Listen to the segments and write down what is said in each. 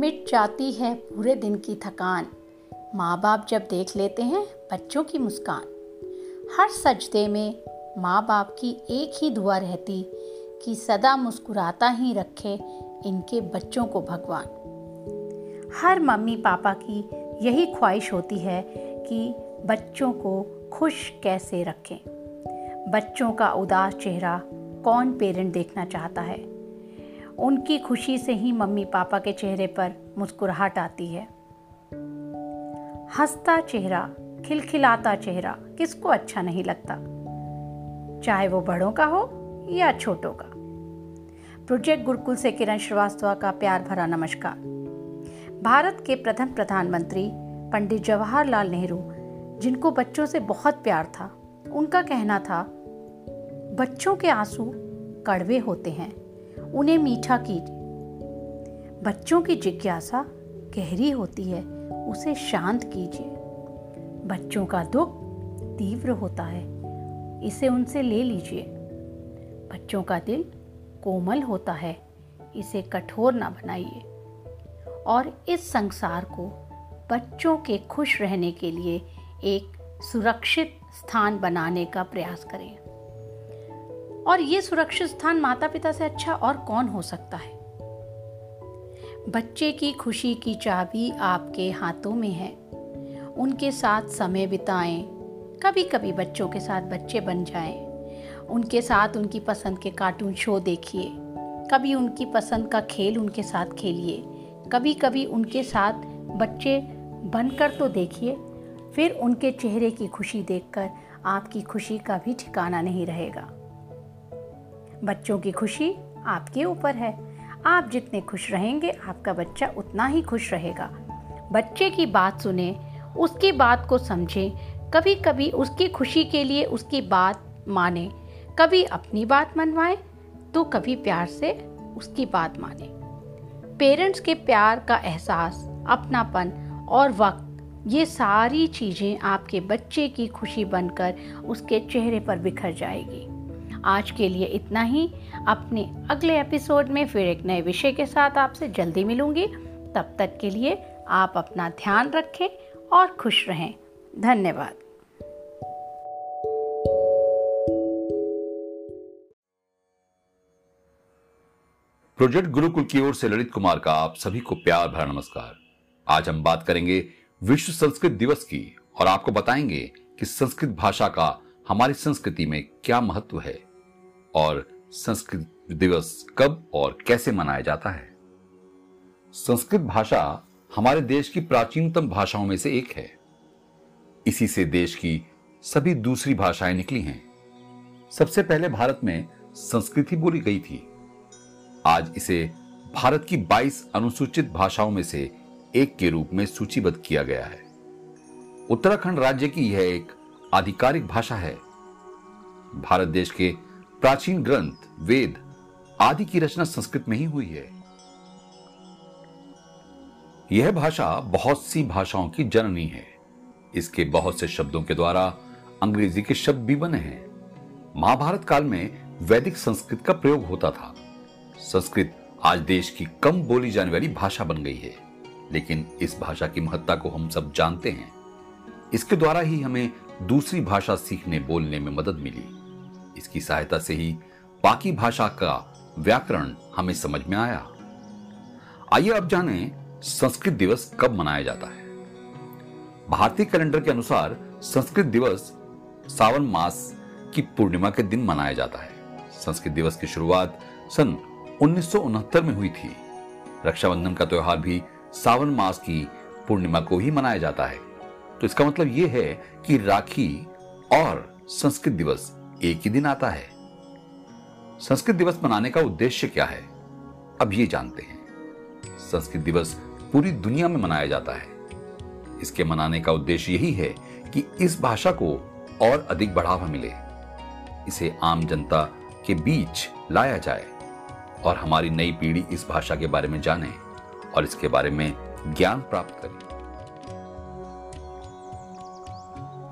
मिट जाती है पूरे दिन की थकान। माँ बाप जब देख लेते हैं, बच्चों की मुस्कान। हर सजदे में माँ बाप की एक ही दुआ रहती कि सदा मुस्कुराता ही रखे इनके बच्चों को भगवान। हर मम्मी पापा की यही ख्वाहिश होती है कि बच्चों को खुश कैसे रखें। बच्चों का उदास चेहरा कौन पेरेंट देखना चाहता है? उनकी खुशी से ही मम्मी पापा के चेहरे पर मुस्कुराहट आती है। हंसता चेहरा, खिलखिलाता चेहरा किसको अच्छा नहीं लगता। चाहे वो बड़ों का हो या छोटों का। प्रोजेक्ट गुरुकुल से किरण श्रीवास्तव का प्यार भरा नमस्कार। भारत के प्रथम प्रधानमंत्री पंडित जवाहरलाल नेहरू, जिनको बच्चों से बहुत प्यार था, उनका कहना था, बच्चों के आँसू कड़वे होते हैं। उन्हें मीठा कीजिए बच्चों की जिज्ञासा गहरी होती है, उसे शांत कीजिए। बच्चों का दुख तीव्र होता है, इसे उनसे ले लीजिए। बच्चों का दिल कोमल होता है, इसे कठोर ना बनाइए। और इस संसार को बच्चों के खुश रहने के लिए एक सुरक्षित स्थान बनाने का प्रयास करें। और ये सुरक्षित स्थान माता पिता से अच्छा और कौन हो सकता है? बच्चे की खुशी की चाबी आपके हाथों में है। उनके साथ समय बिताएँ। कभी कभी बच्चों के साथ बच्चे बन जाएँ। उनके साथ उनकी पसंद के कार्टून शो देखिए। कभी उनकी पसंद का खेल उनके साथ खेलिए। कभी कभी उनके साथ बच्चे बनकर तो देखिए। फिर उनके चेहरे की खुशी देखकर आपकी खुशी का भी ठिकाना नहीं रहेगा। बच्चों की खुशी आपके ऊपर है। आप जितने खुश रहेंगे, आपका बच्चा उतना ही खुश रहेगा। बच्चे की बात सुने, उसकी बात को समझें कभी कभी उसकी खुशी के लिए उसकी बात माने। कभी अपनी बात मनवाएँ तो कभी प्यार से उसकी बात माने। पेरेंट्स के प्यार का एहसास, अपनापन और वक्त, ये सारी चीज़ें आपके बच्चे की खुशी बनकर उसके चेहरे पर बिखर जाएगी। आज के लिए इतना ही। अपने अगले एपिसोड में फिर एक नए विषय के साथ आपसे जल्दी मिलूँगी। तब तक के लिए आप अपना ध्यान रखें और खुश रहें। धन्यवाद। प्रोजेक्ट गुरुकुल की ओर से ललित कुमार का आप सभी को प्यार भरा नमस्कार। आज हम बात करेंगे विश्व संस्कृत दिवस की और आपको बताएँगे कि संस्कृत भाषा का हमारी संस्कृति में क्या महत्व है। और संस्कृत दिवस कब और कैसे मनाया जाता है? संस्कृत भाषा हमारे देश की प्राचीनतम भाषाओं में से एक है। इसी से देश की सभी दूसरी भाषाएँ निकली हैं। सबसे पहले भारत में संस्कृत बोली गई थी। आज इसे भारत की 22 अनुसूचित भाषाओं में से एक के रूप में सूचीबद्ध किया गया है। उत्तराखंड राज्य की यह एक आधिकारिक भाषा है। भारत देश के प्राचीन ग्रंथ, वेद आदि की रचना संस्कृत में ही हुई है। यह भाषा बहुत सी भाषाओं की जननी है। इसके बहुत से शब्दों के द्वारा अंग्रेज़ी के शब्द भी बने हैं। महाभारत काल में वैदिक संस्कृत का प्रयोग होता था। संस्कृत आज देश की कम बोली जाने वाली भाषा बन गई है। लेकिन इस भाषा की महत्ता को हम सब जानते हैं। इसके द्वारा ही हमें दूसरी भाषा सीखने, बोलने में मदद मिली। इसकी सहायता से ही बाकी भाषा का व्याकरण हमें समझ में आया। आइए अब जाने, संस्कृत दिवस कब मनाया जाता है। भारतीय कैलेंडर के अनुसार संस्कृत दिवस सावन मास की पूर्णिमा के दिन मनाया जाता है। संस्कृत दिवस की शुरुआत सन उन्नीस सौ उनहत्तर में हुई थी। रक्षाबंधन का त्यौहार भी सावन मास की पूर्णिमा को ही मनाया जाता है। तो इसका मतलब यह है कि राखी और संस्कृत दिवस एक ही दिन आता है। संस्कृत दिवस मनाने का उद्देश्य क्या है? अब ये जानते हैं। संस्कृत दिवस पूरी दुनिया में मनाया जाता है। इसके मनाने का उद्देश्य यही है कि इस भाषा को और अधिक बढ़ावा मिले। इसे आम जनता के बीच लाया जाए और हमारी नई पीढ़ी इस भाषा के बारे में जाने और इसके बारे में ज्ञान प्राप्त करे।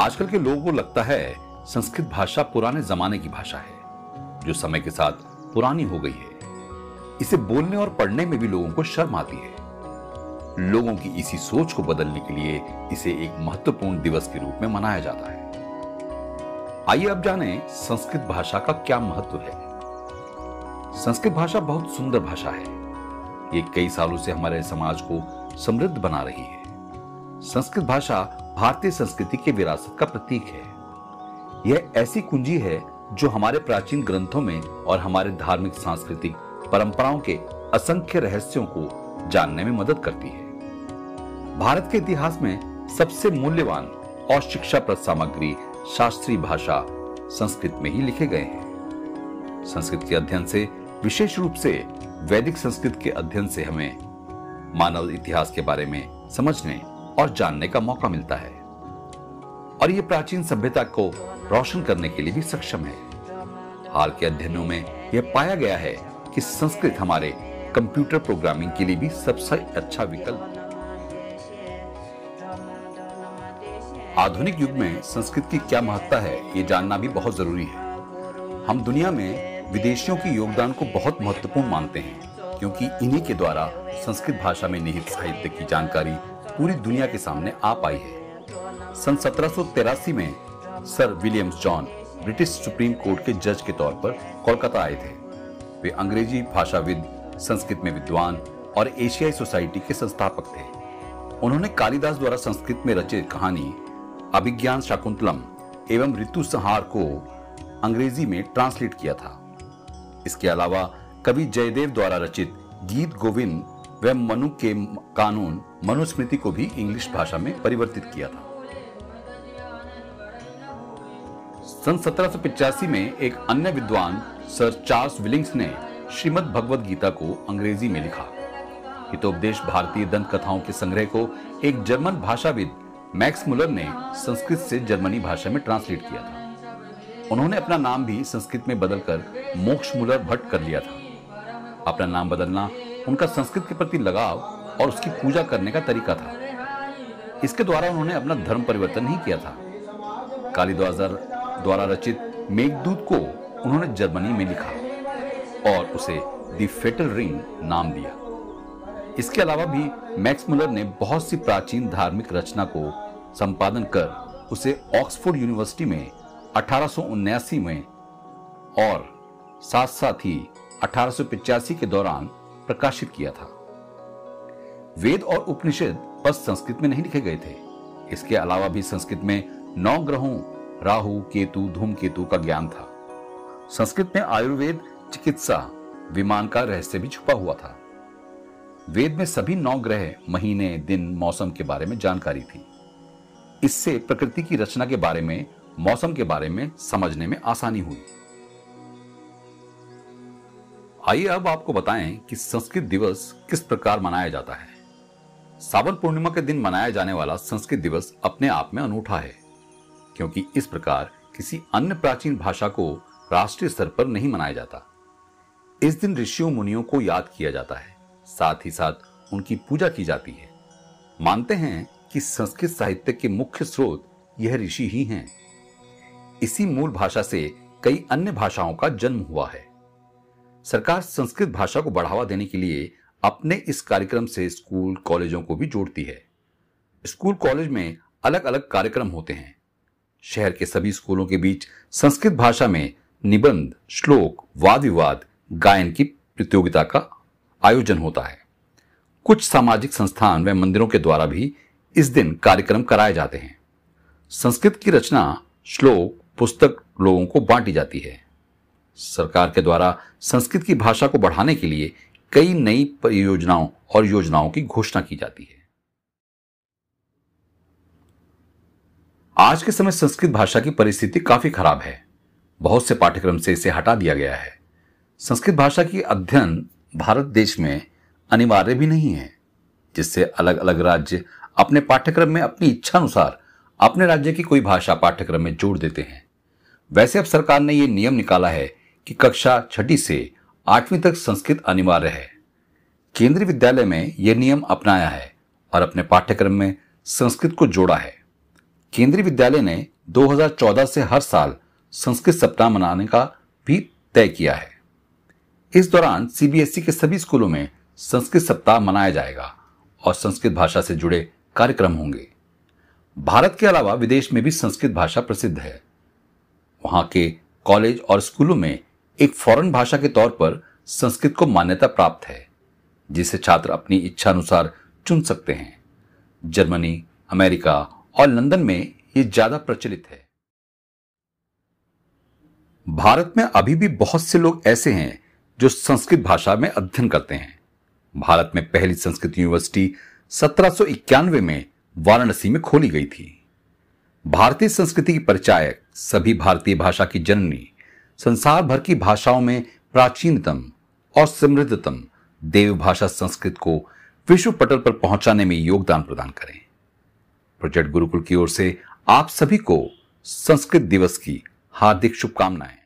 आजकल के लोगों को लगता है संस्कृत भाषा पुराने जमाने की भाषा है, जो समय के साथ पुरानी हो गई है। इसे बोलने और पढ़ने में भी लोगों को शर्म आती है। लोगों की इसी सोच को बदलने के लिए इसे एक महत्वपूर्ण दिवस के रूप में मनाया जाता है। आइए अब जाने संस्कृत भाषा का क्या महत्व है। संस्कृत भाषा बहुत सुंदर भाषा है। ये कई सालों से हमारे समाज को समृद्ध बना रही है। संस्कृत भाषा भारतीय संस्कृति के विरासत का प्रतीक है। यह ऐसी कुंजी है जो हमारे प्राचीन ग्रंथों में और हमारे धार्मिक, सांस्कृतिक परंपराओं के असंख्य रहस्यों को जानने में मदद करती है। भारत के इतिहास में सबसे मूल्यवान और शिक्षाप्रद सामग्री शास्त्रीय भाषा संस्कृत में ही लिखे गए हैं। संस्कृत के अध्ययन से, विशेष रूप से वैदिक संस्कृत के अध्ययन से हमें मानव इतिहास के बारे में समझने और जानने का मौका मिलता है। और ये प्राचीन सभ्यता को रोशन करने के लिए भी सक्षम है। हाल के अध्ययनों में यह पाया गया है कि संस्कृत हमारे कंप्यूटर प्रोग्रामिंग के लिए भी सबसे अच्छा विकल्प आधुनिक युग में संस्कृत की क्या महत्ता है, ये जानना भी बहुत ज़रूरी है। हम दुनिया में विदेशियों के योगदान को बहुत महत्वपूर्ण मानते हैं, क्योंकि इन्हीं के द्वारा संस्कृत भाषा में निहित साहित्य की जानकारी पूरी दुनिया के सामने आ पाई है। सन सत्रह में sir Williams John British Supreme Court के जज के तौर पर कोलकाता आए थे। वे अंग्रेज़ी भाषाविद, संस्कृत में विद्वान और एशियाई सोसाइटी के संस्थापक थे। उन्होंने कालिदास द्वारा संस्कृत में रचित कहानी अभिज्ञान शाकुंतलम एवं ऋतु संहार को अंग्रेज़ी में ट्रांसलेट किया था। इसके अलावा कवि जयदेव द्वारा रचित गीत गोविंद व मनु के कानून मनुस्मृति को भी इंग्लिश भाषा में परिवर्तित किया था। सन सत्रह में एक अन्य विद्वान, सर चार्ल्स विलिंग्स ने श्रीमद भगवद गीता को अंग्रेज़ी में लिखा। हितोपदेश भारतीय दंत कथाओं के संग्रह को एक जर्मन भाषाविद, मैक्स मुलर ने संस्कृत से जर्मनी भाषा में ट्रांसलेट किया था। उन्होंने अपना नाम भी संस्कृत में बदलकर मोक्ष मुलर भट्ट कर लिया था। अपना नाम बदलना उनका संस्कृत के प्रति लगाव और उसकी पूजा करने का तरीका था। इसके द्वारा उन्होंने अपना धर्म परिवर्तन नहीं किया था। कालीदास द्वारा रचित मेघदूत को उन्होंने जर्मनी में लिखा और उसे दी फेटल रिंग नाम दिया। इसके अलावा भी मैक्स मुलर ने बहुत सी प्राचीन धार्मिक रचना को संपादन कर उसे ऑक्सफोर्ड यूनिवर्सिटी में अठारह में और साथ साथ ही अठारह के दौरान प्रकाशित किया था। वेद और उपनिषद बस संस्कृत में नहीं लिखे गए थे। इसके अलावा भी संस्कृत में नौ ग्रहों राहु, केतु, धूमकेतु का ज्ञान था। संस्कृत में आयुर्वेद चिकित्सा, विमान का रहस्य भी छुपा हुआ था। वेद में सभी नौ ग्रह महीने, दिन, मौसम के बारे में जानकारी थी। इससे प्रकृति की रचना के बारे में, मौसम के बारे में समझने में आसानी हुई। आइए अब आपको बताएँ कि संस्कृत दिवस किस प्रकार मनाया जाता है। सावन पूर्णिमा के दिन मनाया जाने वाला संस्कृत दिवस अपने आप में अनूठा है। क्योंकि इस प्रकार किसी अन्य प्राचीन भाषा को राष्ट्रीय स्तर पर नहीं मनाया जाता। इस दिन ऋषियों मुनियों को याद किया जाता है। साथ ही साथ उनकी पूजा की जाती है। मानते हैं कि संस्कृत साहित्य के मुख्य स्रोत यह ऋषि ही हैं। इसी मूल भाषा से कई अन्य भाषाओं का जन्म हुआ है। सरकार संस्कृत भाषा को बढ़ावा देने के लिए अपने इस कार्यक्रम से स्कूल, कॉलेजों को भी जोड़ती है। स्कूल, कॉलेज में अलग अलग कार्यक्रम होते हैं। शहर के सभी स्कूलों के बीच संस्कृत भाषा में निबंध, श्लोक वाद विवाद गायन की प्रतियोगिता का आयोजन होता है। कुछ सामाजिक संस्थान व मंदिरों के द्वारा भी इस दिन कार्यक्रम कराए जाते हैं। संस्कृत की रचना, श्लोक, पुस्तक लोगों को बांटी जाती है। सरकार के द्वारा संस्कृत की भाषा को बढ़ाने के लिए कई नई परियोजनाओं और योजनाओं की घोषणा की जाती है। आज के समय संस्कृत भाषा की परिस्थिति काफ़ी खराब है। बहुत से पाठ्यक्रम से इसे हटा दिया गया है। संस्कृत भाषा की अध्ययन भारत देश में अनिवार्य भी नहीं है, जिससे अलग अलग राज्य अपने पाठ्यक्रम में अपनी इच्छा अनुसार अपने राज्य की कोई भाषा पाठ्यक्रम में जोड़ देते हैं। वैसे अब सरकार ने यह नियम निकाला है कि कक्षा छठी से आठवीं तक संस्कृत अनिवार्य है। केंद्रीय विद्यालय में यह नियम अपनाया है और अपने पाठ्यक्रम में संस्कृत को जोड़ा है। केंद्रीय विद्यालय ने 2014 से हर साल संस्कृत सप्ताह मनाने का भी तय किया है। इस दौरान सीबीएसई के सभी स्कूलों में संस्कृत सप्ताह मनाया जाएगा और संस्कृत भाषा से जुड़े कार्यक्रम होंगे। भारत के अलावा विदेश में भी संस्कृत भाषा प्रसिद्ध है। वहाँ के कॉलेज और स्कूलों में एक फॉरेन भाषा के तौर पर संस्कृत को मान्यता प्राप्त है, जिसे छात्र अपनी इच्छा अनुसार चुन सकते हैं। जर्मनी, अमेरिका और लंदन में ये ज़्यादा प्रचलित है। भारत में अभी भी बहुत से लोग ऐसे हैं जो संस्कृत भाषा में अध्ययन करते हैं। भारत में पहली संस्कृत यूनिवर्सिटी सत्रह में वाराणसी में खोली गई थी। भारतीय संस्कृति की परिचायक सभी भारतीय भाषा की जननी, संसार भर की भाषाओं में प्राचीनतम और समृद्धतम देवभाषा संस्कृत को विश्व पटल पर पहुँचाने में योगदान प्रदान करें। प्रोजेक्ट गुरुकुल की ओर से आप सभी को संस्कृत दिवस की हार्दिक शुभकामनाएँ।